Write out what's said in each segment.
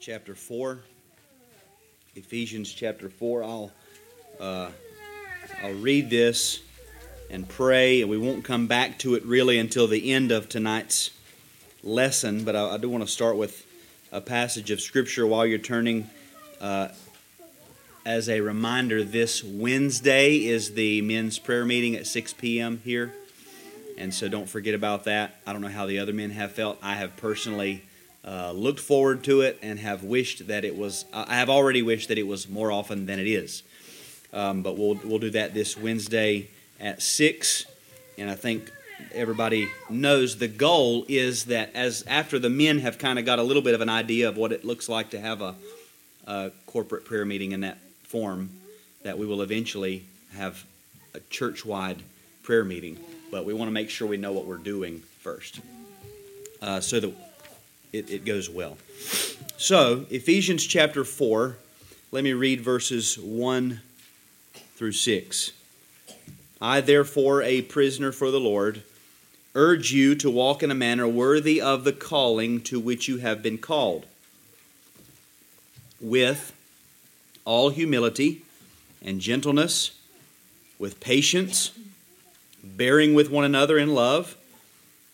chapter 4. Ephesians chapter 4. I'll, uh, I'll read this and pray, and we won't come back to it really until the end of tonight's lesson, but I, I do want to start with a passage of Scripture while you're turning. Uh, as a reminder, this Wednesday is the men's prayer meeting at 6 p.m. here. And so don't forget about that. I don't know how the other men have felt. I have personally uh, looked forward to it and have wished that it was, I have already wished that it was more often than it is. Um, but we'll, we'll do that this Wednesday at 6. And I think everybody knows the goal is that as after the men have kind of got a little bit of an idea of what it looks like to have a, a corporate prayer meeting in that form, that we will eventually have a church wide prayer meeting. But we want to make sure we know what we're doing first uh, so that it, it goes well. So, Ephesians chapter 4, let me read verses 1 through 6. I, therefore, a prisoner for the Lord, urge you to walk in a manner worthy of the calling to which you have been called, with all humility and gentleness, with patience, bearing with one another in love,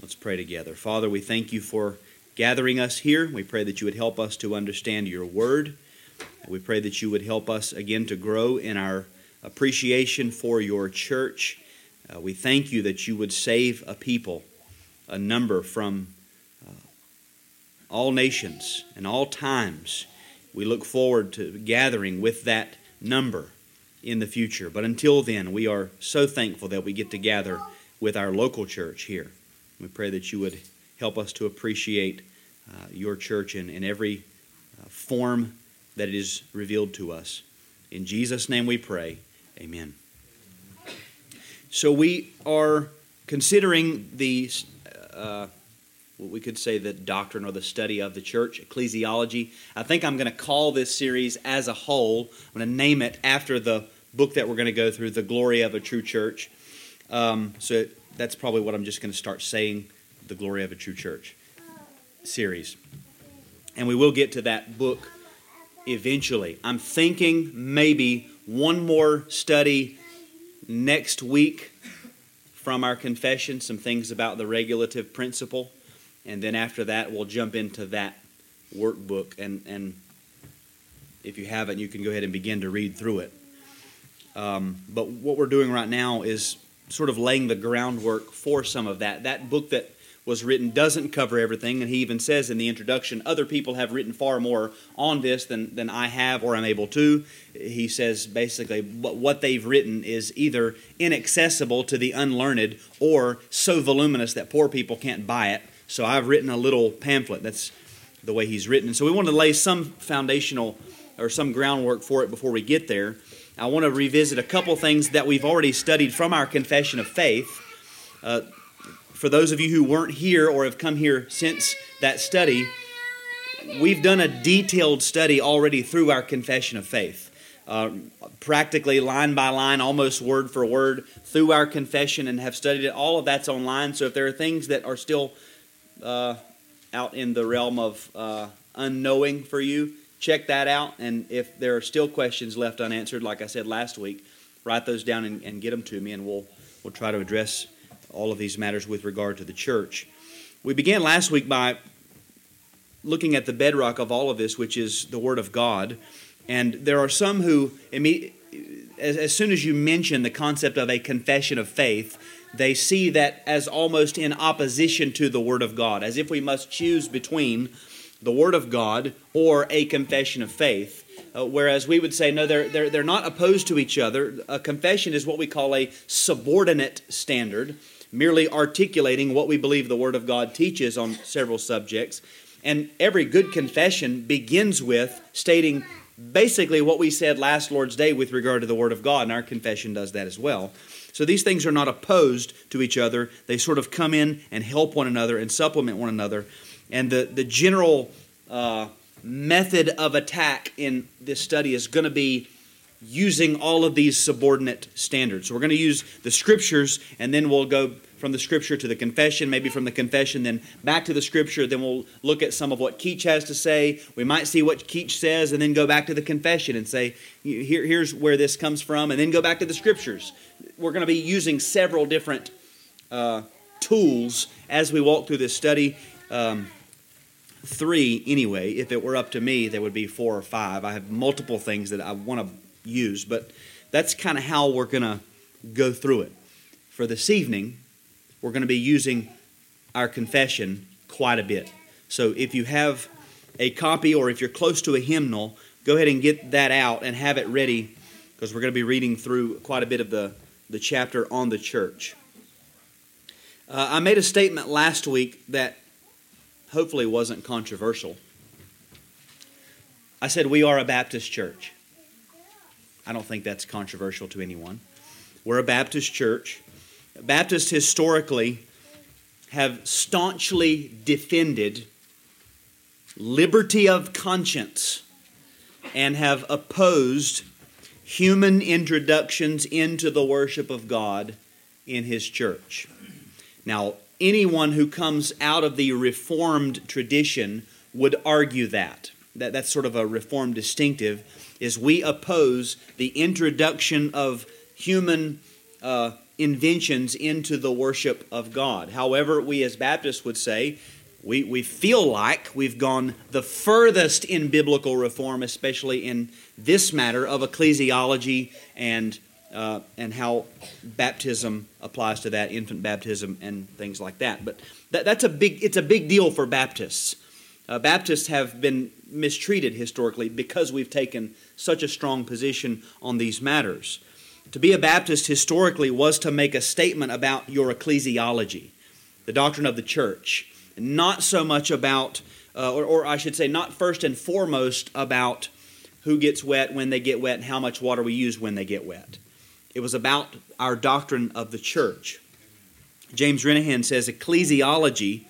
Let's pray together. Father, we thank you for gathering us here. We pray that you would help us to understand your Word. We pray that you would help us again to grow in our appreciation for your church. Uh, we thank you that you would save a people a number from uh, all nations and all times. We look forward to gathering with that number in the future. But until then, we are so thankful that we get to gather with our local church here. We pray that you would help us to appreciate uh, your church in, in every uh, form that it is revealed to us. In Jesus' name we pray. Amen. So we are considering the uh, what we could say the doctrine or the study of the church, ecclesiology. I think I'm going to call this series as a whole. I'm going to name it after the book that we're going to go through, The Glory of a True Church. Um, so that's probably what I'm just going to start saying, The Glory of a True Church series. And we will get to that book eventually. I'm thinking maybe one more study next week from our confession, some things about the regulative principle, and then after that, we'll jump into that workbook. And, and if you haven't, you can go ahead and begin to read through it. Um, but what we're doing right now is sort of laying the groundwork for some of that. That book that was written doesn't cover everything, and he even says in the introduction, other people have written far more on this than, than I have or I'm able to. He says basically what they've written is either inaccessible to the unlearned or so voluminous that poor people can't buy it. So I've written a little pamphlet. That's the way he's written. So we want to lay some foundational or some groundwork for it before we get there. I want to revisit a couple things that we've already studied from our confession of faith. Uh, for those of you who weren't here or have come here since that study, we've done a detailed study already through our confession of faith. Uh, practically line by line, almost word for word, through our confession and have studied it. All of that's online. So if there are things that are still uh, out in the realm of uh, unknowing for you, check that out. And if there are still questions left unanswered, like I said last week, write those down and, and get them to me, and we'll we'll try to address all of these matters with regard to the church. We began last week by looking at the bedrock of all of this, which is the Word of God. And there are some who, as soon as you mention the concept of a confession of faith, they see that as almost in opposition to the Word of God, as if we must choose between the Word of God or a confession of faith. Uh, whereas we would say, no, they're, they're, they're not opposed to each other. A confession is what we call a subordinate standard merely articulating what we believe the Word of God teaches on several subjects. And every good confession begins with stating basically what we said last Lord's Day with regard to the Word of God, and our confession does that as well. So these things are not opposed to each other. They sort of come in and help one another and supplement one another. And the, the general uh, method of attack in this study is going to be using all of these subordinate standards. So we're going to use the scriptures, and then we'll go from the scripture to the confession, maybe from the confession, then back to the scripture. Then we'll look at some of what Keach has to say. We might see what Keach says, and then go back to the confession and say, Here, here's where this comes from, and then go back to the scriptures. We're going to be using several different uh, tools as we walk through this study. Um, three, anyway. If it were up to me, there would be four or five. I have multiple things that I want to use, but that's kind of how we're going to go through it. For this evening, we're going to be using our confession quite a bit. So if you have a copy or if you're close to a hymnal, go ahead and get that out and have it ready because we're going to be reading through quite a bit of the, the chapter on the church. Uh, I made a statement last week that hopefully wasn't controversial. I said, We are a Baptist church. I don't think that's controversial to anyone. We're a Baptist church. Baptists historically have staunchly defended liberty of conscience and have opposed human introductions into the worship of God in His church. Now, anyone who comes out of the Reformed tradition would argue that. that that's sort of a Reformed distinctive, is we oppose the introduction of human uh, inventions into the worship of God. However, we as Baptists would say, we, we feel like we've gone the furthest in biblical reform, especially in this matter of ecclesiology and uh, and how baptism applies to that, infant baptism and things like that. But that, that's a big, it's a big deal for Baptists. Uh, Baptists have been mistreated historically because we've taken such a strong position on these matters. To be a Baptist historically was to make a statement about your ecclesiology, the doctrine of the church, not so much about, uh, or, or I should say, not first and foremost about who gets wet, when they get wet, and how much water we use when they get wet. It was about our doctrine of the church. James Renihan says ecclesiology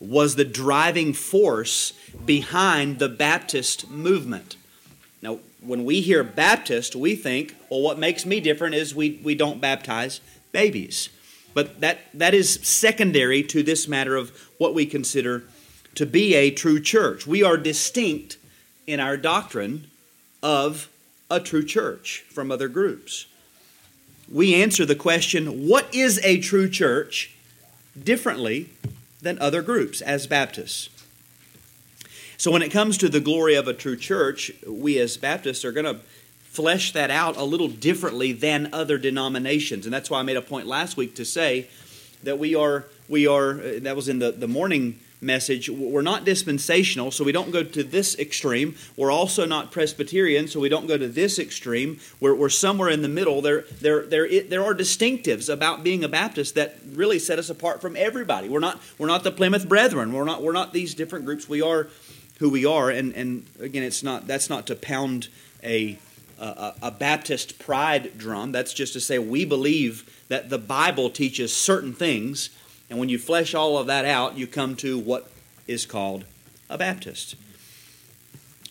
was the driving force behind the Baptist movement. Now, when we hear Baptist, we think, well, what makes me different is we, we don't baptize babies. But that, that is secondary to this matter of what we consider to be a true church. We are distinct in our doctrine of a true church from other groups we answer the question what is a true church differently than other groups as Baptists. So, when it comes to the glory of a true church, we as Baptists are going to flesh that out a little differently than other denominations. And that's why I made a point last week to say that we are, we are uh, that was in the, the morning message. We're not dispensational, so we don't go to this extreme. We're also not Presbyterian, so we don't go to this extreme. We're, we're somewhere in the middle. There, there, there, it, there are distinctives about being a Baptist that really set us apart from everybody. We're not, we're not the Plymouth Brethren. We're not, we're not these different groups. We are who we are. And, and again, it's not, that's not to pound a, a, a Baptist pride drum. That's just to say we believe that the Bible teaches certain things and when you flesh all of that out, you come to what is called a Baptist.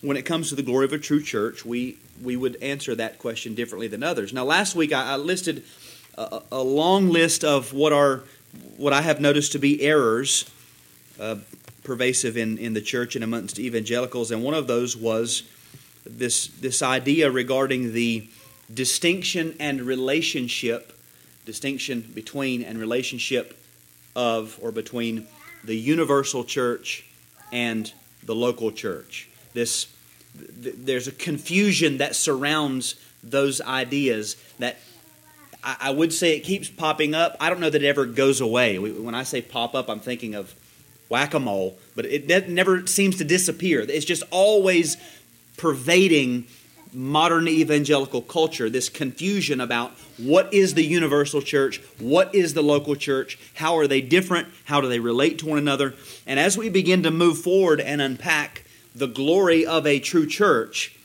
When it comes to the glory of a true church, we, we would answer that question differently than others. Now, last week I, I listed a, a, long list of what are what I have noticed to be errors uh, pervasive in, in the church and amongst evangelicals, and one of those was this this idea regarding the distinction and relationship, distinction between and relationship of or between the universal church and the local church. This th- there's a confusion that surrounds those ideas that I, I, would say it keeps popping up. I don't know that it ever goes away. We, when I say pop up, I'm thinking of whack a mole, but it, it never seems to disappear. It's just always pervading modern evangelical culture, this confusion about what is the universal church, what is the local church, how are they different, how do they relate to one another. And as we begin to move forward and unpack the glory of a true church,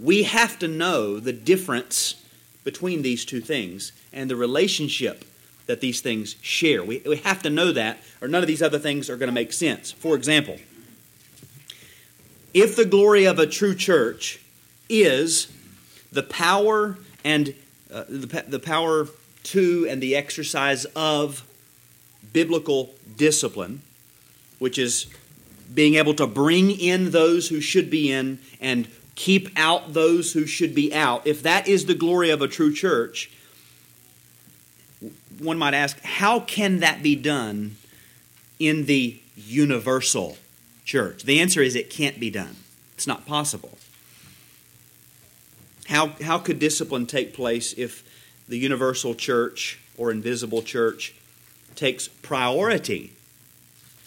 we have to know the difference between these two things and the relationship that these things share. We, we have to know that, or none of these other things are going to make sense. For example, if the glory of a true church is the power and uh, the, the power to and the exercise of biblical discipline, which is being able to bring in those who should be in and keep out those who should be out, if that is the glory of a true church, one might ask, how can that be done in the universal church? The answer is it can't be done. It's not possible. How, how could discipline take place if the universal church or invisible church takes priority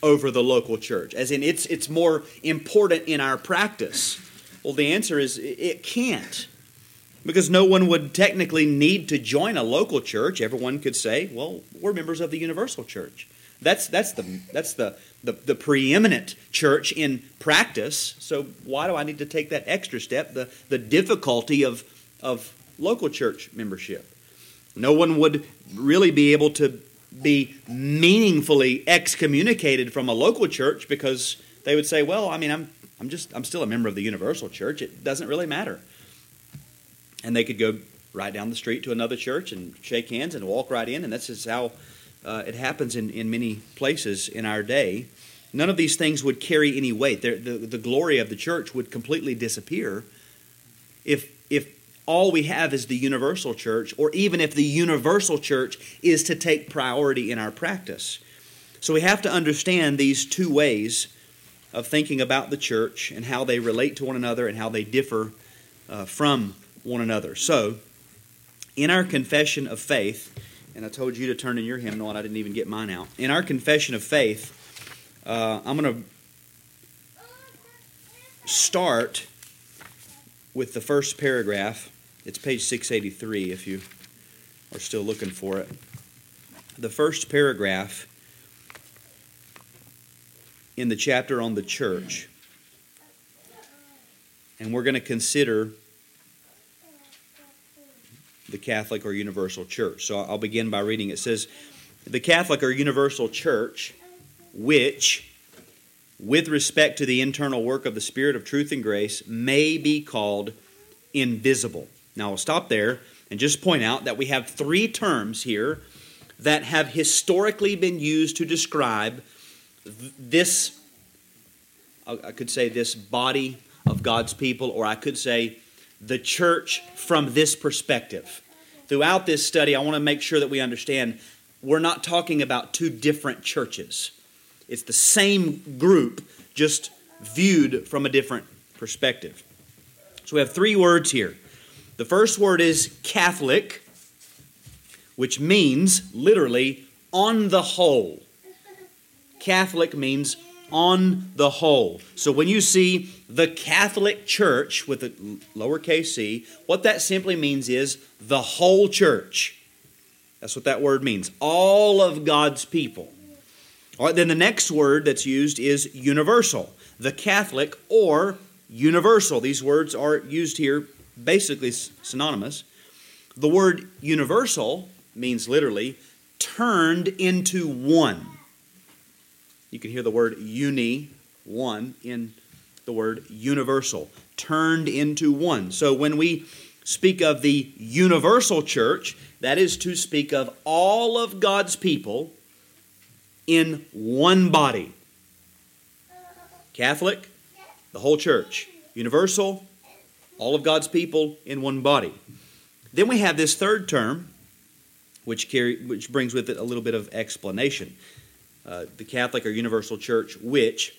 over the local church? As in, it's, it's more important in our practice. Well, the answer is it can't. Because no one would technically need to join a local church. Everyone could say, well, we're members of the universal church. That's, that's, the, that's the, the, the preeminent church in practice. So why do I need to take that extra step, the, the difficulty of, of local church membership? No one would really be able to be meaningfully excommunicated from a local church because they would say, well, I mean, I'm, I'm just, I'm still a member of the universal church. It doesn't really matter and they could go right down the street to another church and shake hands and walk right in, and that's just how uh, it happens in, in many places in our day. None of these things would carry any weight. The, the, the glory of the church would completely disappear if, if all we have is the universal church, or even if the universal church is to take priority in our practice. So we have to understand these two ways of thinking about the church and how they relate to one another and how they differ uh, from one another. So, in our confession of faith, and I told you to turn in your hymnal, and I didn't even get mine out. In our confession of faith, uh, I'm going to start with the first paragraph. It's page 683 if you are still looking for it. The first paragraph in the chapter on the church. And we're going to consider the Catholic or Universal Church. So I'll begin by reading. It says, The Catholic or Universal Church, which, with respect to the internal work of the Spirit of truth and grace, may be called invisible. Now I'll stop there and just point out that we have three terms here that have historically been used to describe this, I could say, this body of God's people, or I could say, the church from this perspective. Throughout this study, I want to make sure that we understand we're not talking about two different churches. It's the same group, just viewed from a different perspective. So we have three words here. The first word is Catholic, which means literally on the whole. Catholic means on the whole. So when you see the Catholic Church with a lowercase c, what that simply means is the whole church. That's what that word means. All of God's people. Then the next word that's used is universal. The Catholic or universal. These words are used here basically synonymous. The word universal means literally turned into one. You can hear the word uni, one, in the word universal, turned into one. So when we speak of the universal church, that is to speak of all of God's people in one body. Catholic, the whole church. Universal, all of God's people in one body. Then we have this third term, which, carry, which brings with it a little bit of explanation. Uh, the Catholic or Universal Church, which,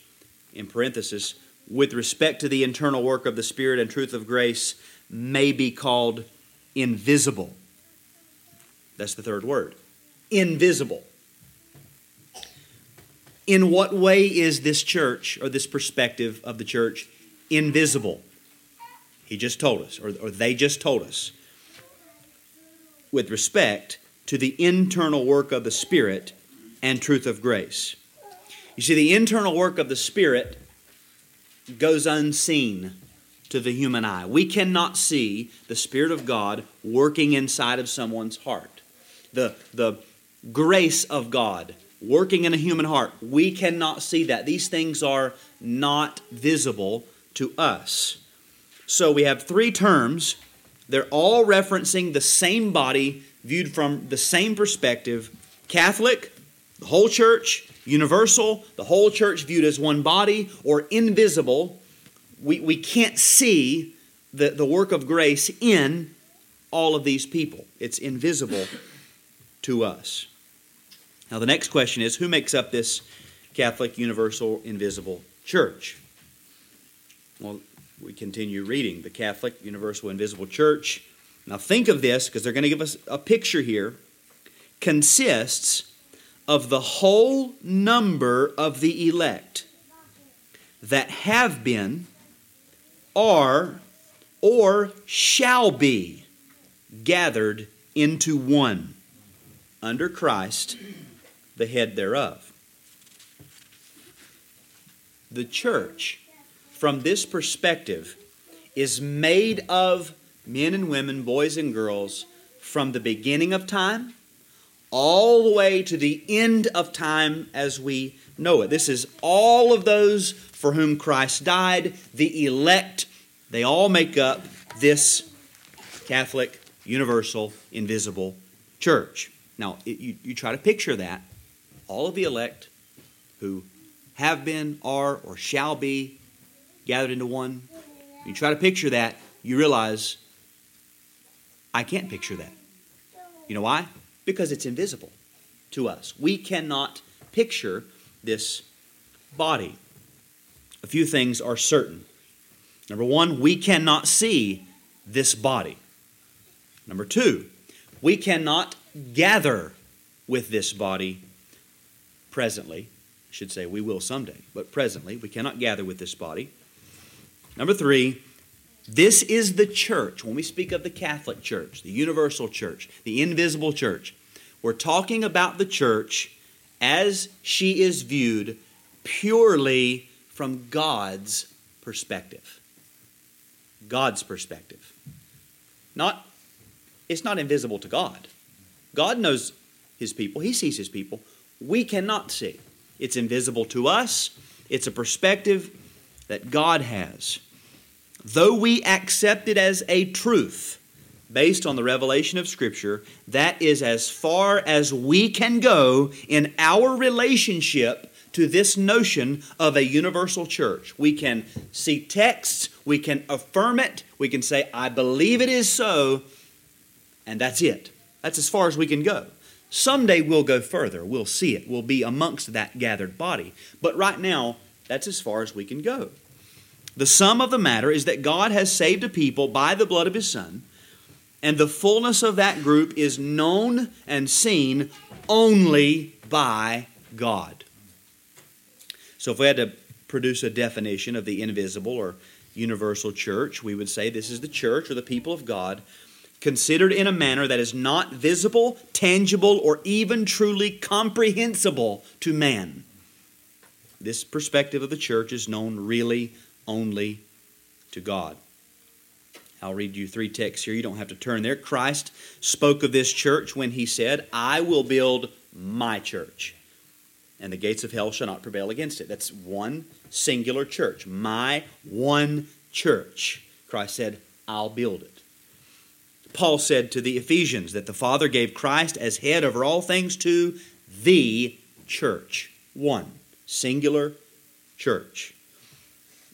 in parenthesis, with respect to the internal work of the Spirit and truth of grace, may be called invisible. That's the third word. Invisible. In what way is this church or this perspective of the church invisible? He just told us, or, or they just told us, with respect to the internal work of the Spirit and truth of grace. You see, the internal work of the Spirit goes unseen to the human eye. We cannot see the Spirit of God working inside of someone's heart. The, the grace of God working in a human heart, we cannot see that. These things are not visible to us. So we have three terms. They're all referencing the same body viewed from the same perspective Catholic, the whole church, universal, the whole church viewed as one body, or invisible. We, we can't see the, the work of grace in all of these people, it's invisible to us. Now, the next question is who makes up this Catholic, universal, invisible church? Well, we continue reading the Catholic, universal, invisible church. Now, think of this because they're going to give us a picture here. Consists of the whole number of the elect that have been, are, or shall be gathered into one under Christ the head thereof. The church, from this perspective, is made of men and women, boys and girls, from the beginning of time all the way to the end of time as we know it. This is all of those for whom Christ died, the elect. They all make up this Catholic, universal, invisible church. Now, it, you, you try to picture that all of the elect who have been, are, or shall be gathered into one. You try to picture that, you realize I can't picture that. You know why? Because it's invisible to us. We cannot picture this body. A few things are certain. Number one, we cannot see this body. Number two, we cannot gather with this body presently. I should say we will someday, but presently we cannot gather with this body. Number three, this is the church. When we speak of the Catholic Church, the universal church, the invisible church, we're talking about the church as she is viewed purely from God's perspective. God's perspective. Not it's not invisible to God. God knows his people, he sees his people we cannot see. It's invisible to us, it's a perspective that God has. Though we accept it as a truth based on the revelation of Scripture, that is as far as we can go in our relationship to this notion of a universal church. We can see texts, we can affirm it, we can say, I believe it is so, and that's it. That's as far as we can go. Someday we'll go further. We'll see it. We'll be amongst that gathered body. But right now, that's as far as we can go. The sum of the matter is that God has saved a people by the blood of His Son, and the fullness of that group is known and seen only by God. So, if we had to produce a definition of the invisible or universal church, we would say this is the church or the people of God considered in a manner that is not visible, tangible, or even truly comprehensible to man. This perspective of the church is known really only to God. I'll read you three texts here. You don't have to turn there. Christ spoke of this church when he said, I will build my church, and the gates of hell shall not prevail against it. That's one singular church. My one church. Christ said, I'll build it. Paul said to the Ephesians that the Father gave Christ as head over all things to the church. One, singular church.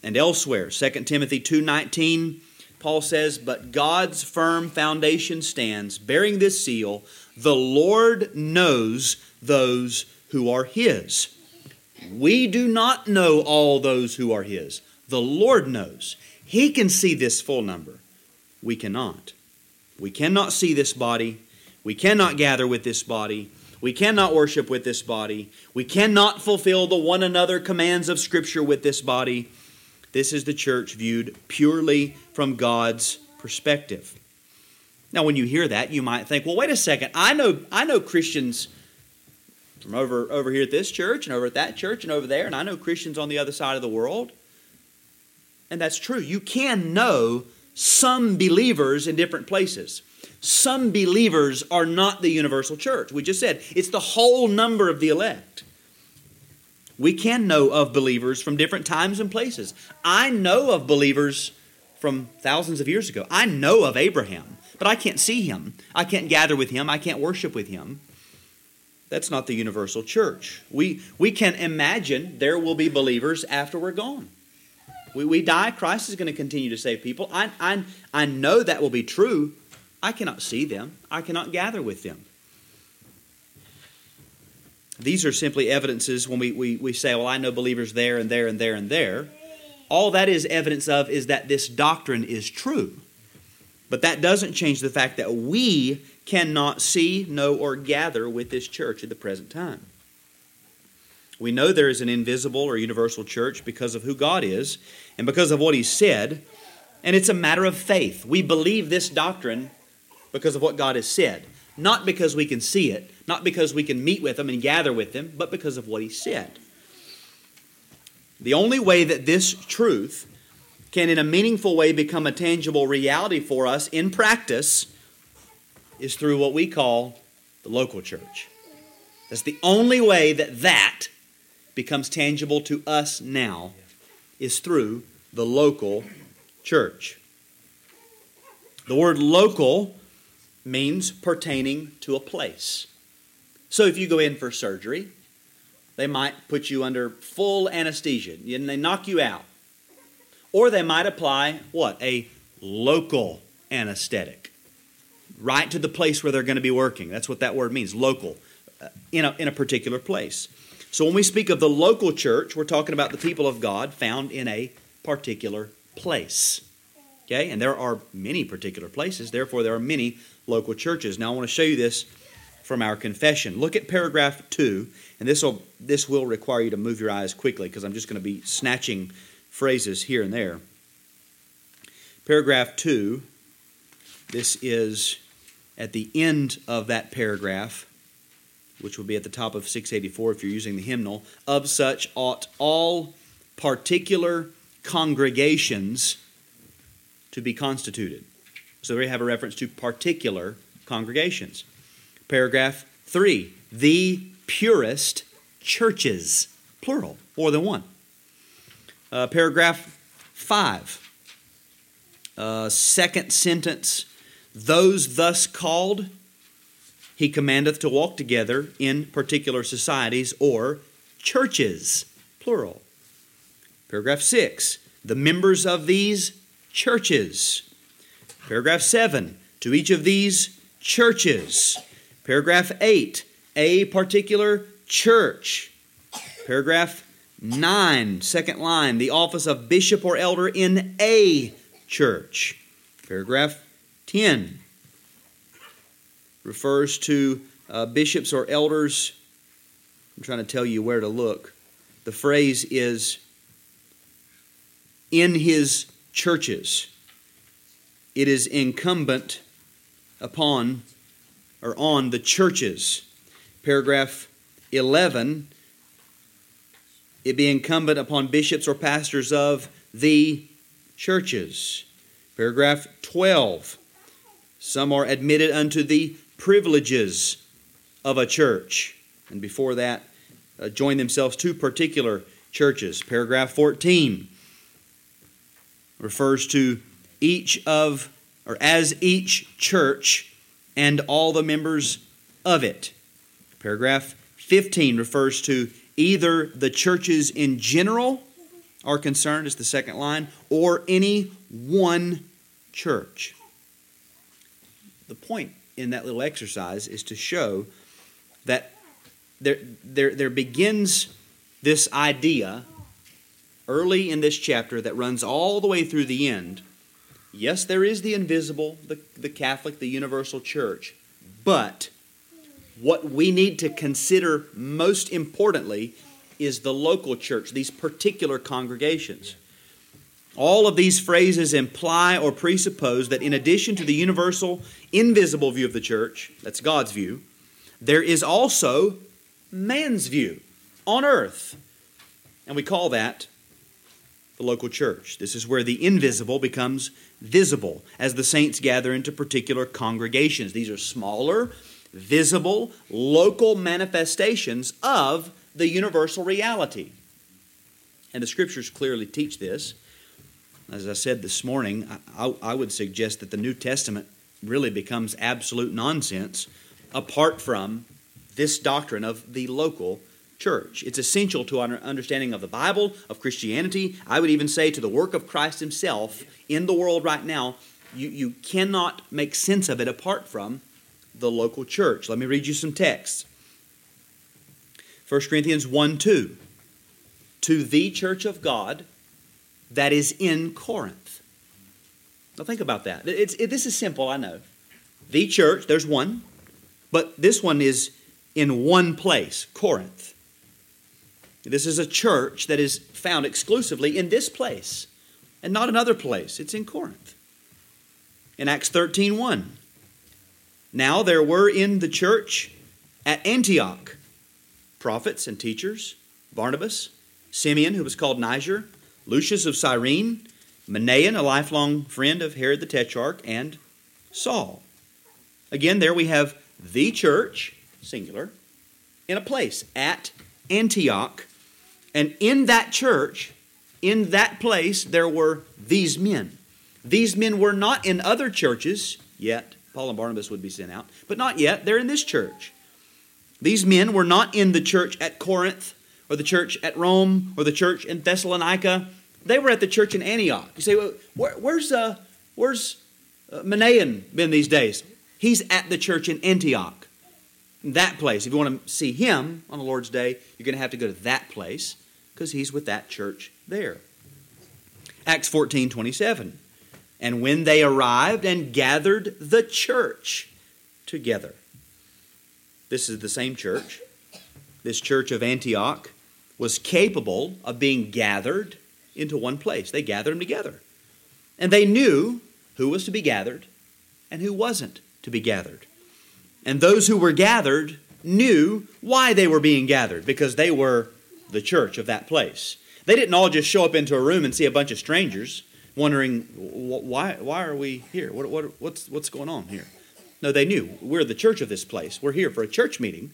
And elsewhere, 2 Timothy 2:19, Paul says, "But God's firm foundation stands, bearing this seal, the Lord knows those who are his." We do not know all those who are his. The Lord knows. He can see this full number. We cannot. We cannot see this body. We cannot gather with this body. We cannot worship with this body. We cannot fulfill the one another commands of Scripture with this body. This is the church viewed purely from God's perspective. Now, when you hear that, you might think, well, wait a second. I know, I know Christians from over, over here at this church and over at that church and over there, and I know Christians on the other side of the world. And that's true. You can know some believers in different places. Some believers are not the universal church. We just said it's the whole number of the elect. We can know of believers from different times and places. I know of believers from thousands of years ago. I know of Abraham but I can't see him. I can't gather with him. I can't worship with him. That's not the universal church. We, we can imagine there will be believers after we're gone. We, we die, Christ is going to continue to save people. I, I, I know that will be true. I cannot see them, I cannot gather with them. These are simply evidences when we, we, we say, well, I know believers there and there and there and there. All that is evidence of is that this doctrine is true. But that doesn't change the fact that we cannot see, know, or gather with this church at the present time. We know there is an invisible or universal church because of who God is and because of what He said, and it's a matter of faith. We believe this doctrine because of what God has said, not because we can see it, not because we can meet with Him and gather with Him, but because of what He said. The only way that this truth can, in a meaningful way, become a tangible reality for us in practice is through what we call the local church. That's the only way that that becomes tangible to us now is through the local church. The word local means pertaining to a place. So if you go in for surgery, they might put you under full anesthesia and they knock you out. Or they might apply what? A local anesthetic. Right to the place where they're going to be working. That's what that word means, local, uh, in a, in a particular place. So when we speak of the local church, we're talking about the people of God found in a particular place. Okay? And there are many particular places, therefore, there are many local churches. Now, I want to show you this from our confession. Look at paragraph 2, and this will, this will require you to move your eyes quickly because I'm just going to be snatching phrases here and there. Paragraph 2, this is at the end of that paragraph, which will be at the top of 684 if you're using the hymnal. Of such ought all particular congregations to be constituted. So we have a reference to particular congregations. Paragraph 3, the purest churches, plural, more than one. Uh, paragraph 5, uh, second sentence Those thus called, he commandeth to walk together in particular societies or churches, plural. Paragraph 6, the members of these churches. Paragraph 7, to each of these churches. Paragraph 8, a particular church. Paragraph 9, second line, the office of bishop or elder in a church. Paragraph 10 refers to uh, bishops or elders. I'm trying to tell you where to look. The phrase is in his churches. It is incumbent upon or on the churches. Paragraph 11 it be incumbent upon bishops or pastors of the churches. Paragraph 12. Some are admitted unto the privileges of a church. And before that, uh, join themselves to particular churches. Paragraph 14 refers to each of, or as each church and all the members of it. Paragraph 15 refers to either the churches in general are concerned, is the second line, or any one church. The point in that little exercise is to show that there, there, there begins this idea early in this chapter that runs all the way through the end. Yes, there is the invisible, the, the Catholic, the universal church, but what we need to consider most importantly is the local church, these particular congregations. All of these phrases imply or presuppose that in addition to the universal, invisible view of the church, that's God's view, there is also man's view on earth. And we call that the local church. This is where the invisible becomes visible as the saints gather into particular congregations. These are smaller, visible, local manifestations of the universal reality. And the scriptures clearly teach this. As I said this morning, I, I, would suggest that the New Testament really becomes absolute nonsense apart from this doctrine of the local church. It's essential to our understanding of the Bible, of Christianity. I would even say to the work of Christ Himself in the world right now. You, you cannot make sense of it apart from the local church. Let me read you some texts. 1 Corinthians 1 2. To the church of God that is in Corinth. Now think about that. It, this is simple, I know. The church, there's one, but this one is in one place, Corinth. This is a church that is found exclusively in this place and not another place. It's in Corinth. In Acts 13 1. Now there were in the church at Antioch prophets and teachers Barnabas, Simeon, who was called Niger, Lucius of Cyrene, Manaen, a lifelong friend of Herod the Tetrarch, and Saul. Again, there we have the church, singular, in a place at Antioch. And in that church, in that place, there were these men. These men were not in other churches yet. Paul and Barnabas would be sent out, but not yet. They're in this church. These men were not in the church at Corinth or the church at Rome or the church in Thessalonica. They were at the church in Antioch. You say, well, where, where's uh, where's uh, Manaen been these days? He's at the church in Antioch. That place. If you want to see him on the Lord's Day, you're going to have to go to that place because he's with that church there. Acts 14 27. And when they arrived and gathered the church together. This is the same church. This church of Antioch was capable of being gathered into one place. They gathered them together. And they knew who was to be gathered and who wasn't to be gathered. And those who were gathered knew why they were being gathered because they were the church of that place. They didn't all just show up into a room and see a bunch of strangers wondering why why are we here? What, what, what's what's going on here? No, they knew we're the church of this place. We're here for a church meeting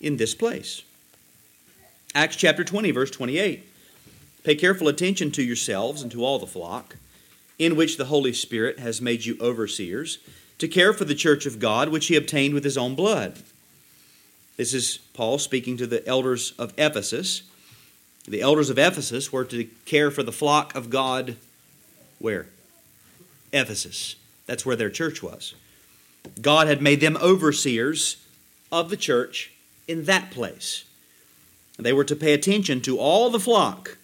in this place. Acts chapter 20 verse 28. Pay careful attention to yourselves and to all the flock in which the Holy Spirit has made you overseers to care for the church of God which he obtained with his own blood. This is Paul speaking to the elders of Ephesus. The elders of Ephesus were to care for the flock of God where? Ephesus. That's where their church was. God had made them overseers of the church in that place. They were to pay attention to all the flock,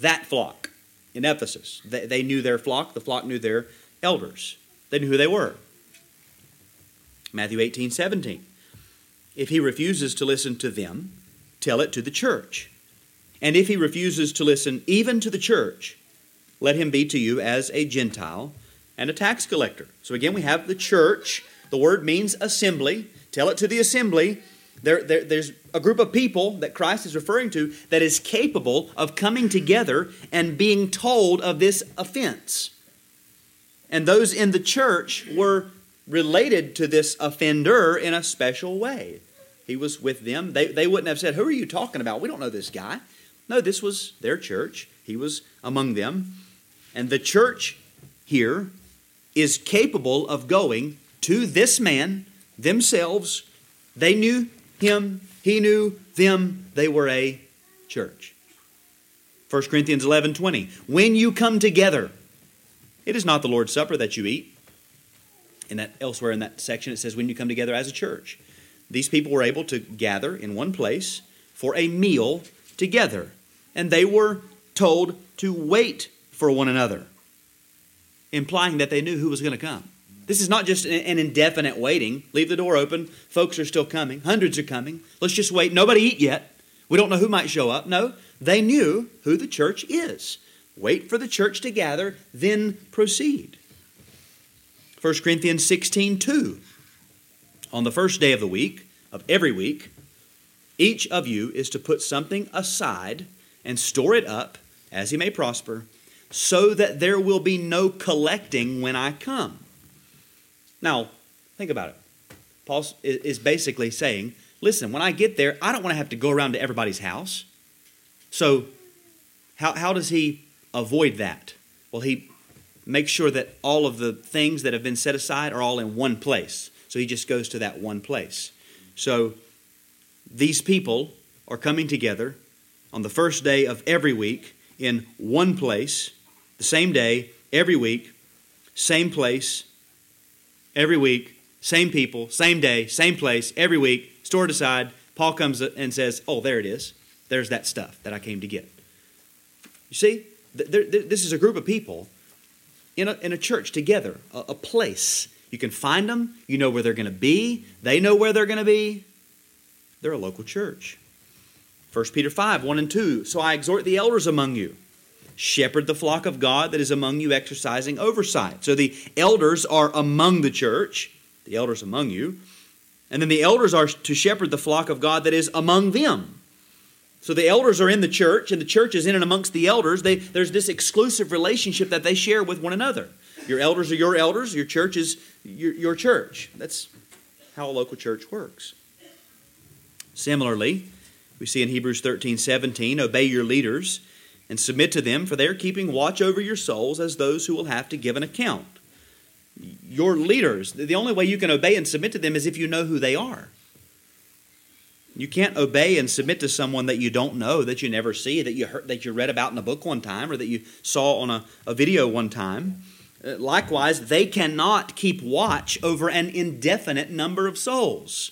that flock in Ephesus. They, they knew their flock, the flock knew their elders. They knew who they were. Matthew 18, 17. If he refuses to listen to them, tell it to the church. And if he refuses to listen even to the church, let him be to you as a Gentile and a tax collector. So again, we have the church. The word means assembly. Tell it to the assembly. There, there, there's a group of people that Christ is referring to that is capable of coming together and being told of this offense. And those in the church were related to this offender in a special way. He was with them. They, they wouldn't have said, Who are you talking about? We don't know this guy. No, this was their church. He was among them. And the church here is capable of going to this man themselves. They knew him, he knew them. They were a church. 1 Corinthians 11 20. When you come together, it is not the Lord's Supper that you eat. In that elsewhere in that section, it says, when you come together as a church. These people were able to gather in one place for a meal together. And they were told to wait for one another, implying that they knew who was going to come. This is not just an indefinite waiting. Leave the door open. Folks are still coming. Hundreds are coming. Let's just wait. Nobody eat yet. We don't know who might show up. No, they knew who the church is. Wait for the church to gather, then proceed. 1 Corinthians 16 2. On the first day of the week, of every week, each of you is to put something aside and store it up as he may prosper, so that there will be no collecting when I come. Now, think about it. Paul is basically saying, listen, when I get there, I don't want to have to go around to everybody's house. So, how, how does he avoid that? Well, he makes sure that all of the things that have been set aside are all in one place. So he just goes to that one place. So, these people are coming together on the first day of every week in one place, the same day, every week, same place, every week, same people, same day, same place, every week, stored aside. Paul comes and says, Oh, there it is. There's that stuff that I came to get. You see, this is a group of people in a, in a church together, a, a place. You can find them, you know where they're going to be, they know where they're going to be. They're a local church. 1 Peter 5 1 and 2. So I exhort the elders among you, shepherd the flock of God that is among you, exercising oversight. So the elders are among the church, the elders among you. And then the elders are to shepherd the flock of God that is among them. So the elders are in the church, and the church is in and amongst the elders. They, there's this exclusive relationship that they share with one another. Your elders are your elders, your church is your, your church. That's how a local church works. Similarly, we see in Hebrews 13 17, obey your leaders and submit to them, for they are keeping watch over your souls as those who will have to give an account. Your leaders, the only way you can obey and submit to them is if you know who they are. You can't obey and submit to someone that you don't know, that you never see, that you heard, that you read about in a book one time, or that you saw on a, a video one time. Uh, likewise, they cannot keep watch over an indefinite number of souls.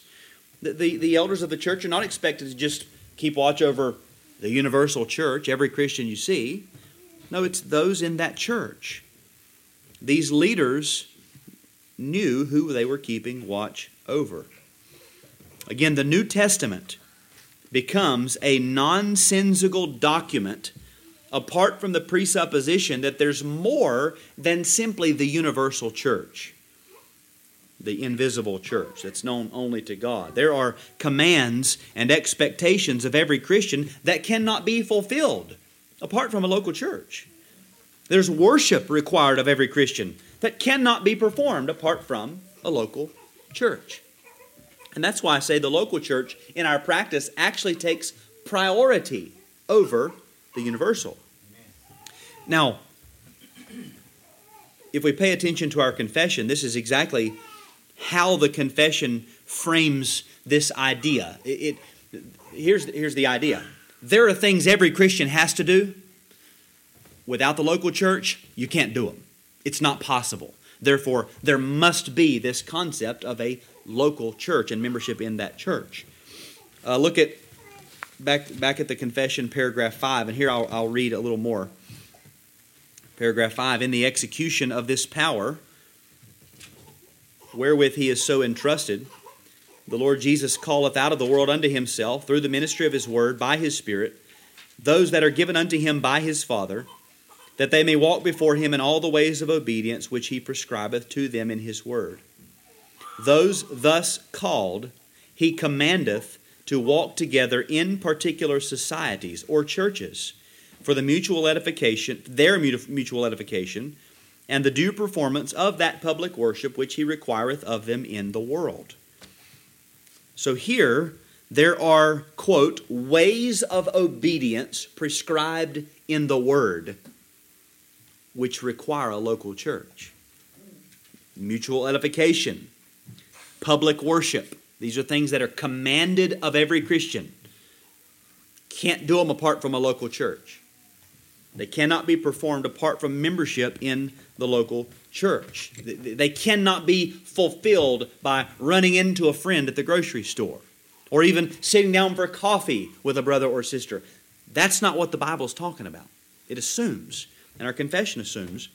The, the, the elders of the church are not expected to just keep watch over the universal church, every Christian you see. No, it's those in that church. These leaders knew who they were keeping watch over. Again, the New Testament becomes a nonsensical document apart from the presupposition that there's more than simply the universal church the invisible church that's known only to God. There are commands and expectations of every Christian that cannot be fulfilled apart from a local church. There's worship required of every Christian that cannot be performed apart from a local church. And that's why I say the local church in our practice actually takes priority over the universal. Now, if we pay attention to our confession, this is exactly how the confession frames this idea. It, it, here's, here's the idea there are things every Christian has to do. Without the local church, you can't do them. It's not possible. Therefore, there must be this concept of a local church and membership in that church. Uh, look at back back at the confession, paragraph five, and here I'll, I'll read a little more. Paragraph five: In the execution of this power, wherewith he is so entrusted, the Lord Jesus calleth out of the world unto himself through the ministry of his word by his Spirit those that are given unto him by his Father, that they may walk before him in all the ways of obedience which he prescribeth to them in his word. Those thus called, he commandeth to walk together in particular societies or churches for the mutual edification, their mutual edification, and the due performance of that public worship which he requireth of them in the world. So here, there are, quote, ways of obedience prescribed in the Word which require a local church. Mutual edification, public worship. These are things that are commanded of every Christian. Can't do them apart from a local church. They cannot be performed apart from membership in the local church. They cannot be fulfilled by running into a friend at the grocery store or even sitting down for coffee with a brother or sister. That's not what the Bible is talking about. It assumes, and our confession assumes,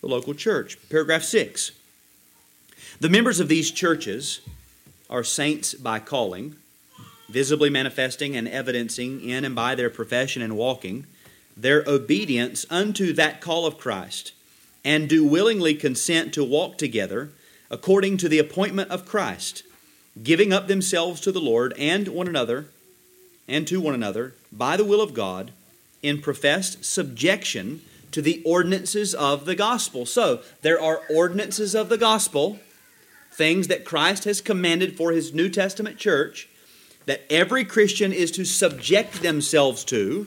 the local church. Paragraph 6. The members of these churches are saints by calling, visibly manifesting and evidencing in and by their profession and walking their obedience unto that call of Christ, and do willingly consent to walk together according to the appointment of Christ, giving up themselves to the Lord and one another, and to one another, by the will of God, in professed subjection to the ordinances of the gospel. So, there are ordinances of the gospel, things that Christ has commanded for his New Testament church, that every Christian is to subject themselves to,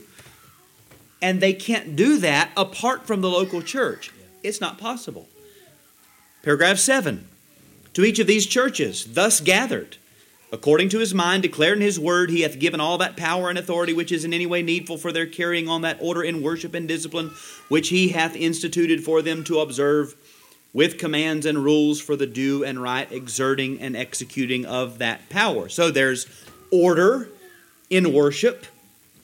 and they can't do that apart from the local church. It's not possible. Paragraph 7 To each of these churches, thus gathered, according to his mind, declared in his word, he hath given all that power and authority which is in any way needful for their carrying on that order in worship and discipline which he hath instituted for them to observe with commands and rules for the due and right exerting and executing of that power. So there's order in worship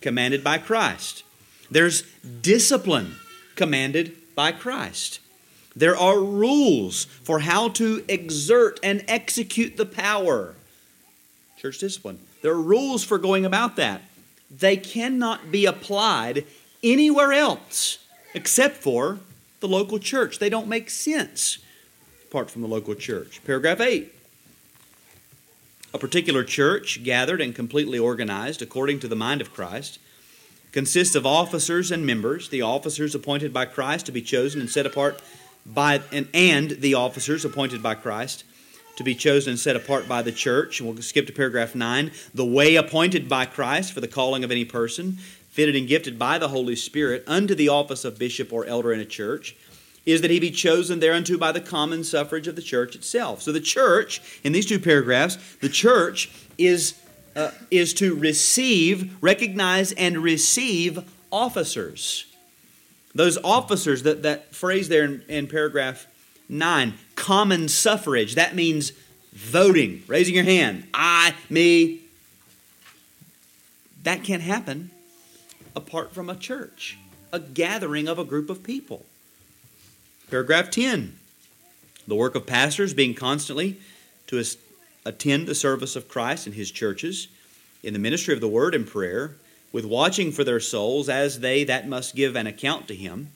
commanded by Christ. There's discipline commanded by Christ. There are rules for how to exert and execute the power. Church discipline. There are rules for going about that. They cannot be applied anywhere else except for the local church. They don't make sense apart from the local church. Paragraph 8. A particular church, gathered and completely organized according to the mind of Christ, consists of officers and members, the officers appointed by Christ to be chosen and set apart by and, and the officers appointed by Christ to be chosen and set apart by the church. And We'll skip to paragraph 9. The way appointed by Christ for the calling of any person, fitted and gifted by the Holy Spirit unto the office of bishop or elder in a church, is that he be chosen thereunto by the common suffrage of the church itself. So the church, in these two paragraphs, the church is, uh, is to receive, recognize, and receive officers. Those officers, that, that phrase there in, in paragraph 9, common suffrage, that means voting, raising your hand. I, me. That can't happen apart from a church, a gathering of a group of people. Paragraph 10 the work of pastors being constantly to attend the service of Christ in his churches, in the ministry of the word and prayer, with watching for their souls as they that must give an account to him.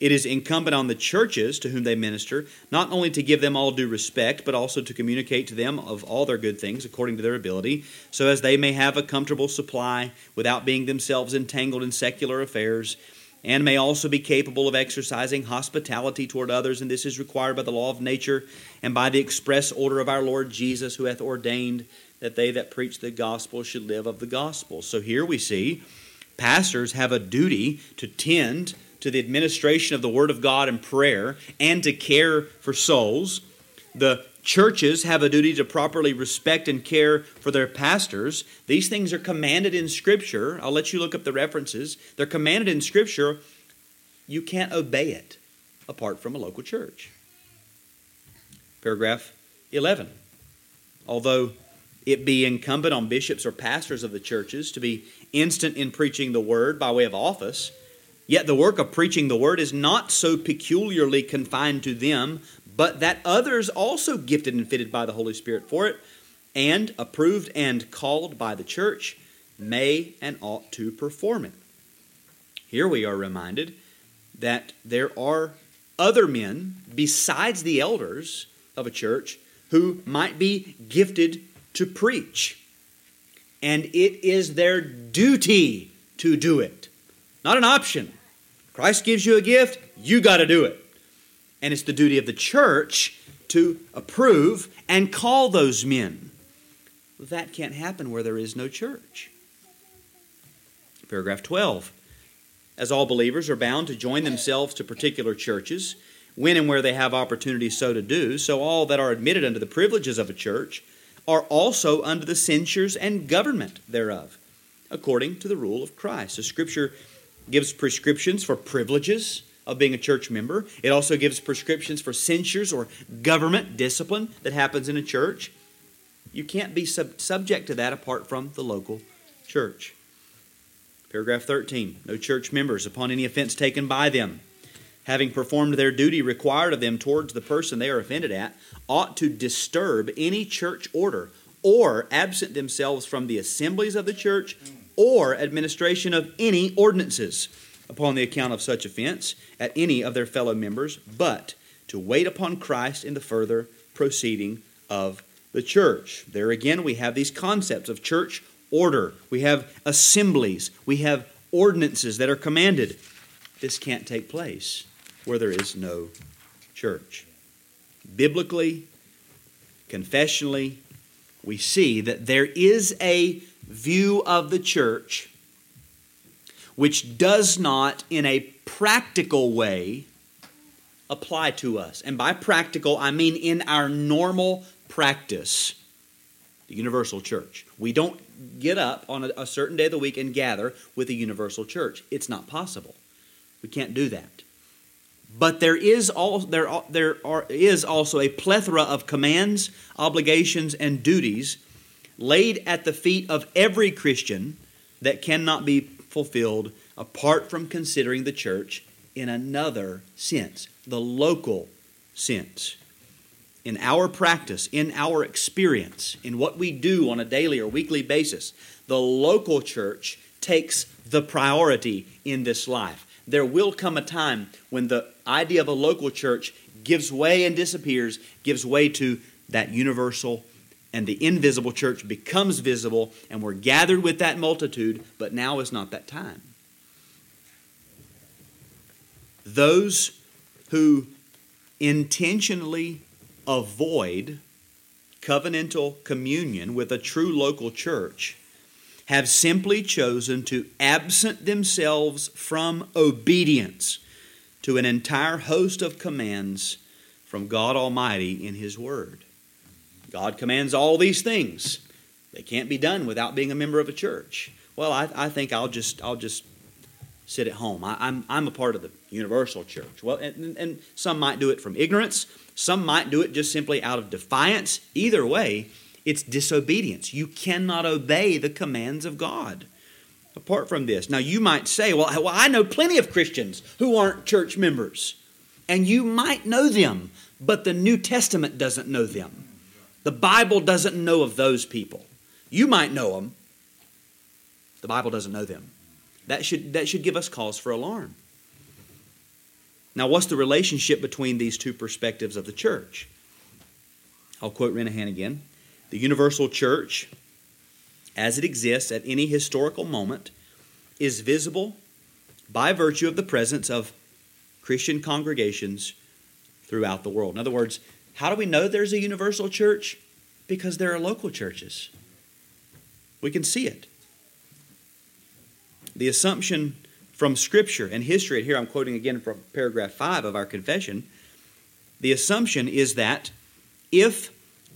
It is incumbent on the churches to whom they minister not only to give them all due respect, but also to communicate to them of all their good things according to their ability, so as they may have a comfortable supply without being themselves entangled in secular affairs and may also be capable of exercising hospitality toward others, and this is required by the law of nature and by the express order of our Lord Jesus, who hath ordained that they that preach the gospel should live of the gospel. So here we see pastors have a duty to tend to the administration of the Word of God and prayer and to care for souls. The Churches have a duty to properly respect and care for their pastors. These things are commanded in Scripture. I'll let you look up the references. They're commanded in Scripture. You can't obey it apart from a local church. Paragraph 11. Although it be incumbent on bishops or pastors of the churches to be instant in preaching the word by way of office, yet the work of preaching the word is not so peculiarly confined to them, but that others also gifted and fitted by the Holy Spirit for it, and approved and called by the church, may and ought to perform it. Here we are reminded that there are other men besides the elders of a church who might be gifted to preach. And it is their duty to do it, not an option. Christ gives you a gift, you got to do it and it's the duty of the church to approve and call those men. That can't happen where there is no church. Paragraph 12. As all believers are bound to join themselves to particular churches, when and where they have opportunity so to do, so all that are admitted under the privileges of a church are also under the censures and government thereof, according to the rule of Christ. The Scripture gives prescriptions for privileges of being a church member. It also gives prescriptions for censures or government discipline that happens in a church. You can't be sub- subject to that apart from the local church. Paragraph 13 No church members, upon any offense taken by them, having performed their duty required of them towards the person they are offended at, ought to disturb any church order or absent themselves from the assemblies of the church or administration of any ordinances upon the account of such offense at any of their fellow members, but to wait upon Christ in the further proceeding of the church. There again, we have these concepts of church order. We have assemblies. We have ordinances that are commanded. This can't take place where there is no church. Biblically, confessionally, we see that there is a view of the church which does not, in a practical way, apply to us. And by practical, I mean in our normal practice, the universal church. We don't get up on a, a, certain day of the week and gather with the universal church. It's not possible. We can't do that. But there is there there are, is also a plethora of commands, obligations, and duties laid at the feet of every Christian that cannot be fulfilled apart from considering the church in another sense, the local sense. In our practice, in our experience, in what we do on a daily or weekly basis, the local church takes the priority in this life. There will come a time when the idea of a local church gives way and disappears, gives way to that universal and the invisible church becomes visible, and we're gathered with that multitude, but now is not that time. Those who intentionally avoid covenantal communion with a true local church have simply chosen to absent themselves from obedience to an entire host of commands from God Almighty in His Word. God commands all these things. They can't be done without being a member of a church. Well, I, I think I'll just I'll just sit at home. I, am I'm, I'm a part of the universal church. Well, and, and some might do it from ignorance. Some might do it just simply out of defiance. Either way, it's disobedience. You cannot obey the commands of God apart from this. Now, you might say, well, well, I know plenty of Christians who aren't church members. And you might know them, but the New Testament doesn't know them. The Bible doesn't know of those people. You might know them. The Bible doesn't know them. That should, that should give us cause for alarm. Now, what's the relationship between these two perspectives of the church? I'll quote Renihan again. The universal church, as it exists at any historical moment, is visible by virtue of the presence of Christian congregations throughout the world. In other words, how do we know there's a universal church? Because there are local churches. We can see it. The assumption from Scripture and history, and here I'm quoting again from paragraph 5 of our confession, the assumption is that if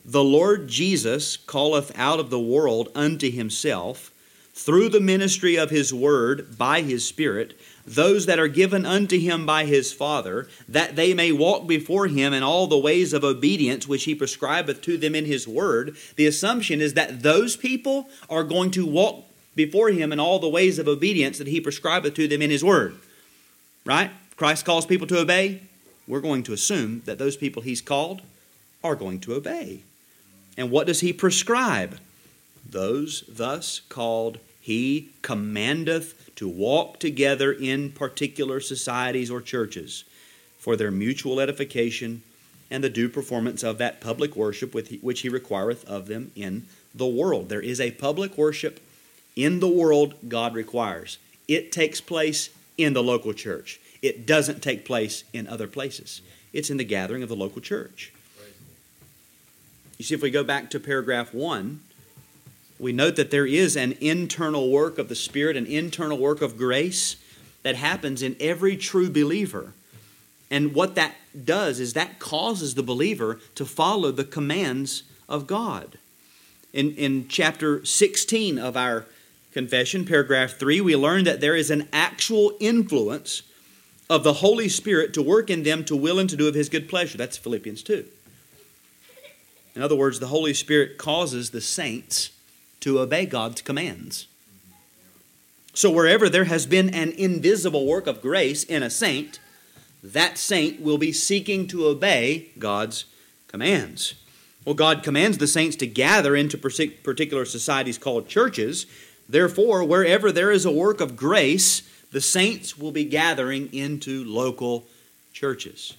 the Lord Jesus calleth out of the world unto himself, through the ministry of his word by his Spirit, those that are given unto him by his Father, that they may walk before him in all the ways of obedience which he prescribeth to them in his word, the assumption is that those people are going to walk before him in all the ways of obedience that he prescribeth to them in his word. Right? Christ calls people to obey. We're going to assume that those people he's called are going to obey. And what does he prescribe? Those thus called he commandeth to walk together in particular societies or churches for their mutual edification and the due performance of that public worship which he requireth of them in the world. There is a public worship in the world God requires. It takes place in the local church. It doesn't take place in other places. It's in the gathering of the local church. You see, if we go back to paragraph 1, we note that there is an internal work of the Spirit, an internal work of grace that happens in every true believer. And what that does is that causes the believer to follow the commands of God. In, in chapter 16 of our confession, paragraph 3, we learn that there is an actual influence of the Holy Spirit to work in them to will and to do of His good pleasure. That's Philippians 2. In other words, the Holy Spirit causes the saints to obey God's commands. So, wherever there has been an invisible work of grace in a saint, that saint will be seeking to obey God's commands. Well, God commands the saints to gather into particular societies called churches. Therefore, wherever there is a work of grace the saints will be gathering into local churches.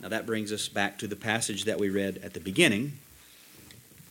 Now that brings us back to the passage that we read at the beginning,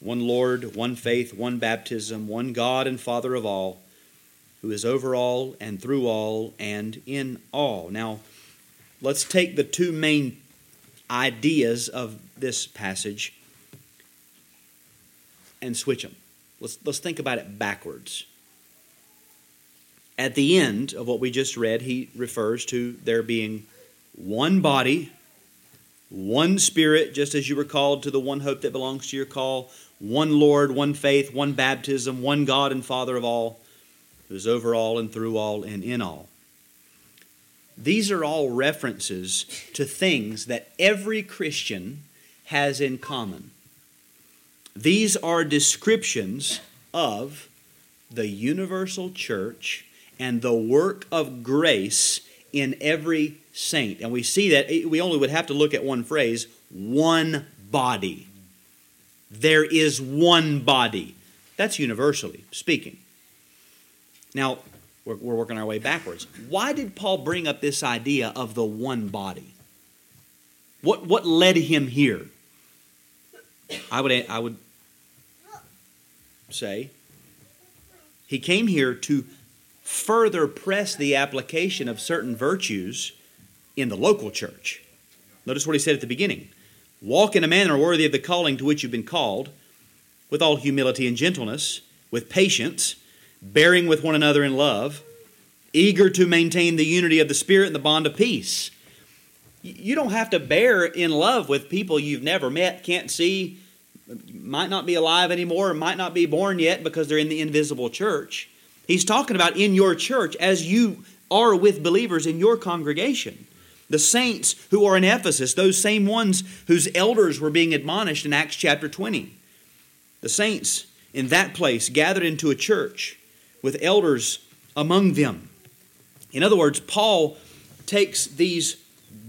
one Lord, one faith, one baptism, one God and Father of all, who is over all and through all and in all. Now, let's take the two main ideas of this passage and switch them. Let's, let's think about it backwards. At the end of what we just read, he refers to there being one body, one spirit, just as you were called to the one hope that belongs to your call, one Lord, one faith, one baptism, one God and Father of all, who is over all and through all and in all. These are all references to things that every Christian has in common. These are descriptions of the universal church and the work of grace in every saint. And we see that we only would have to look at one phrase one body. There is one body. That's universally speaking. Now, we're, we're working our way backwards. Why did Paul bring up this idea of the one body? What, what led him here? I would, I would say he came here to further press the application of certain virtues in the local church. Notice what he said at the beginning Walk in a manner worthy of the calling to which you've been called, with all humility and gentleness, with patience, bearing with one another in love, eager to maintain the unity of the Spirit and the bond of peace. You don't have to bear in love with people you've never met, can't see, might not be alive anymore, might not be born yet because they're in the invisible church. He's talking about in your church as you are with believers in your congregation. The saints who are in Ephesus, those same ones whose elders were being admonished in Acts chapter 20. The saints in that place gathered into a church with elders among them. In other words, Paul takes these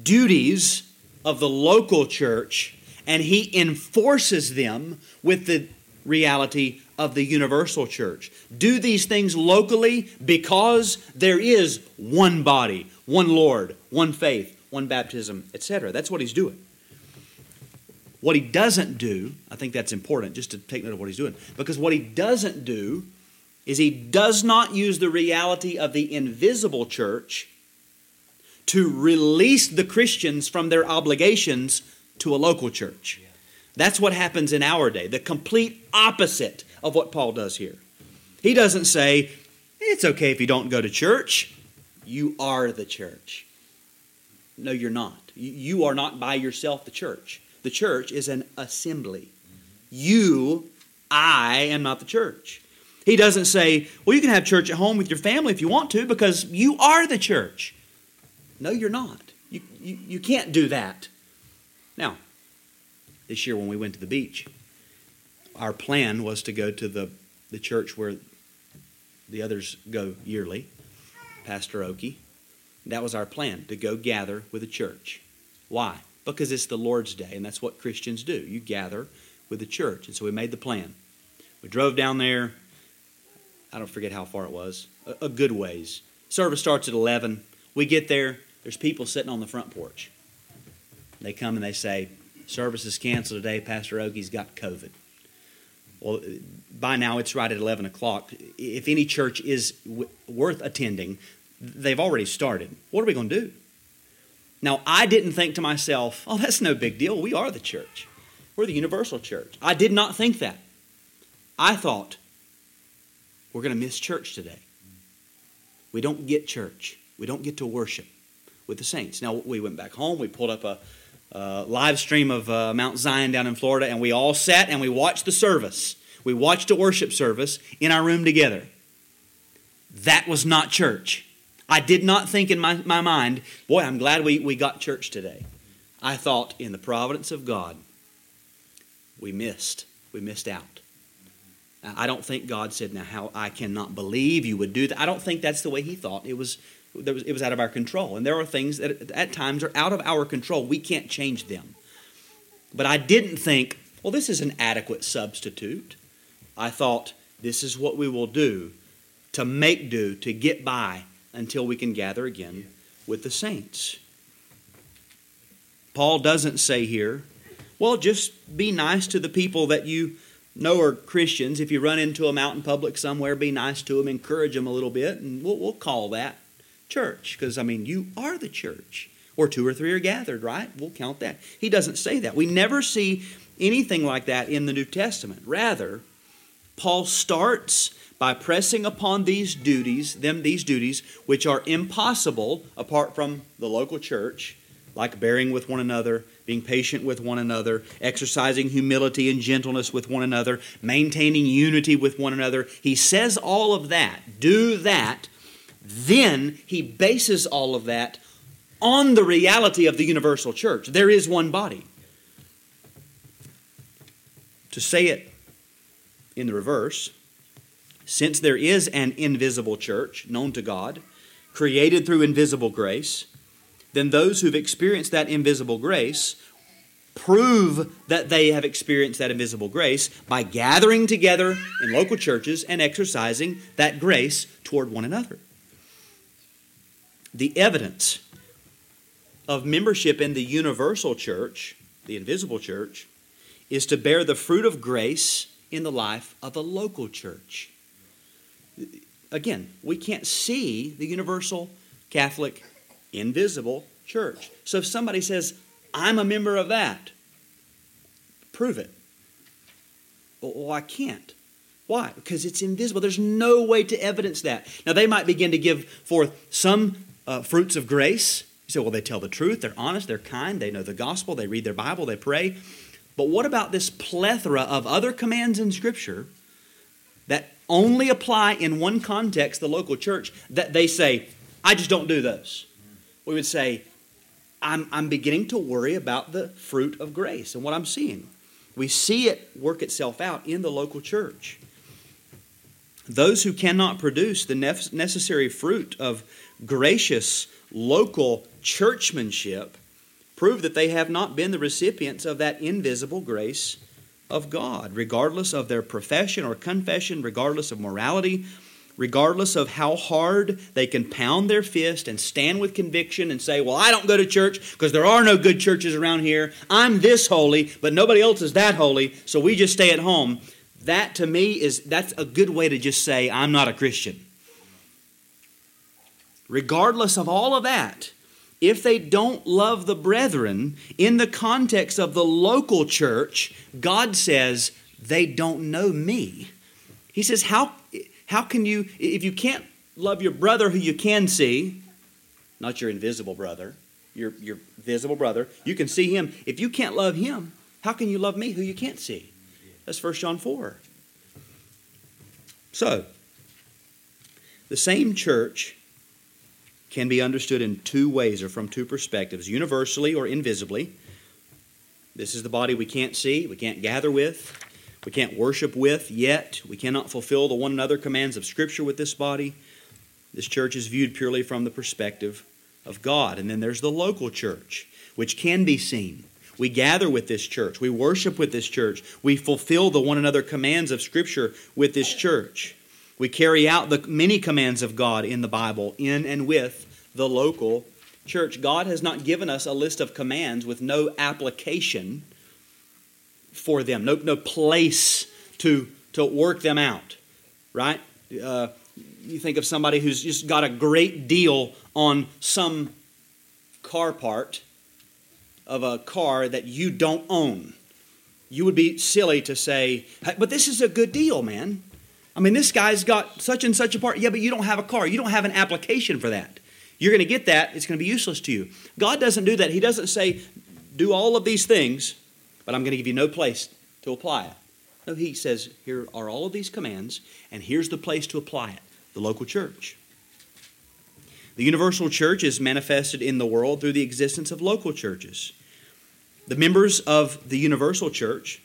duties of the local church and he enforces them with the reality of the universal church. Do these things locally because there is one body, one Lord, one faith, one baptism, etc. That's what he's doing. What he doesn't do, I think that's important just to take note of what he's doing, because what he doesn't do is he does not use the reality of the invisible church to release the Christians from their obligations to a local church. That's what happens in our day, the complete opposite of what Paul does here. He doesn't say, it's okay if you don't go to church. You are the church. No, you're not. You are not by yourself the church. The church is an assembly. You, I am not the church. He doesn't say, well, you can have church at home with your family if you want to because you are the church. No, you're not. You, you, you can't do that. Now, this year when we went to the beach, our plan was to go to the, the church where the others go yearly, Pastor Oki. That was our plan, to go gather with the church. Why? Because it's the Lord's Day, and that's what Christians do. You gather with the church. And so we made the plan. We drove down there. I don't forget how far it was, a, a good ways. Service starts at 11. We get there, there's people sitting on the front porch. They come and they say, Service is canceled today. Pastor Oki's got COVID. Well, by now it's right at 11 o'clock. If any church is w- worth attending, they've already started. What are we going to do? Now, I didn't think to myself, oh, that's no big deal. We are the church, we're the universal church. I did not think that. I thought, we're going to miss church today. We don't get church, we don't get to worship with the saints. Now, we went back home, we pulled up a, a live stream of uh, Mount Zion down in Florida, and we all sat and we watched the service. We watched a worship service in our room together. That was not church. I did not think in my, my mind, boy, I'm glad we, we got church today. I thought, in the providence of God, we missed. We missed out. I don't think God said, now, how I cannot believe you would do that. I don't think that's the way He thought. It was, was, it was out of our control. And there are things that at times are out of our control. We can't change them. But I didn't think, well, this is an adequate substitute. I thought, this is what we will do to make do, to get by until we can gather again with the saints. Paul doesn't say here, well, just be nice to the people that you know are Christians. If you run into them out in public somewhere, be nice to them, encourage them a little bit, and we'll, we'll call that church. Because, I mean, you are the church. Or two or three are gathered, right? We'll count that. He doesn't say that. We never see anything like that in the New Testament. Rather, Paul starts by pressing upon these duties, them these duties, which are impossible apart from the local church, like bearing with one another, being patient with one another, exercising humility and gentleness with one another, maintaining unity with one another. He says all of that. Do that. Then he bases all of that on the reality of the universal church. There is one body. To say it in the reverse, since there is an invisible church known to God, created through invisible grace, then those who've experienced that invisible grace prove that they have experienced that invisible grace by gathering together in local churches and exercising that grace toward one another. The evidence of membership in the universal church, the invisible church, is to bear the fruit of grace in the life of a local church again, we can't see the universal Catholic invisible church. So if somebody says, I'm a member of that, prove it. Well, I can't. Why? Because it's invisible. There's no way to evidence that. Now, they might begin to give forth some uh, fruits of grace. You say, well, they tell the truth, they're honest, they're kind, they know the gospel, they read their Bible, they pray. But what about this plethora of other commands in Scripture that only apply in one context, the local church, that they say, I just don't do those. We would say, I'm, I'm beginning to worry about the fruit of grace and what I'm seeing. We see it work itself out in the local church. Those who cannot produce the necessary fruit of gracious local churchmanship prove that they have not been the recipients of that invisible grace of God, regardless of their profession or confession, regardless of morality, regardless of how hard they can pound their fist and stand with conviction and say, Well, I don't go to church because there are no good churches around here. I'm this holy, but nobody else is that holy, so we just stay at home. That to me is that's a good way to just say, I'm not a Christian. Regardless of all of that, if they don't love the brethren in the context of the local church, God says they don't know me. He says, How, how can you, if you can't love your brother who you can see, not your invisible brother, your, your visible brother, you can see him. If you can't love him, how can you love me who you can't see? That's 1 John 4. So, the same church can be understood in two ways or from two perspectives universally or invisibly. This is the body we can't see, we can't gather with, we can't worship with yet. We cannot fulfill the one another commands of Scripture with this body. This church is viewed purely from the perspective of God. And then there's the local church, which can be seen. We gather with this church. We worship with this church. We fulfill the one another commands of Scripture with this church. We carry out the many commands of God in the Bible in and with the local church. God has not given us a list of commands with no application for them, no, no place to, to work them out, right? Uh, you think of somebody who's just got a great deal on some car part of a car that you don't own. You would be silly to say, but this is a good deal, man. I mean, this guy's got such and such a part. Yeah, but you don't have a car. You don't have an application for that. You're going to get that. It's going to be useless to you. God doesn't do that. He doesn't say, do all of these things, but I'm going to give you no place to apply it. No, He says, here are all of these commands, and here's the place to apply it the local church. The universal church is manifested in the world through the existence of local churches. The members of the universal church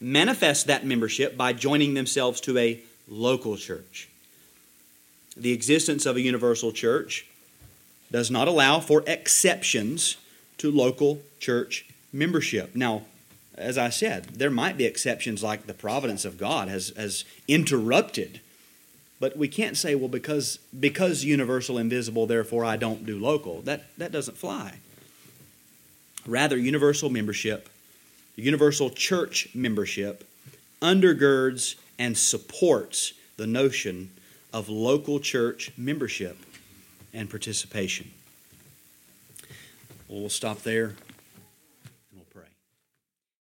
manifest that membership by joining themselves to a local church. The existence of a universal church does not allow for exceptions to local church membership. Now, as I said, there might be exceptions like the providence of God has, has interrupted. But we can't say, well, because, because universal invisible, therefore I don't do local. That, that doesn't fly. Rather, universal membership, universal church membership, undergirds and supports the notion of local church membership and participation. Well, we'll stop there.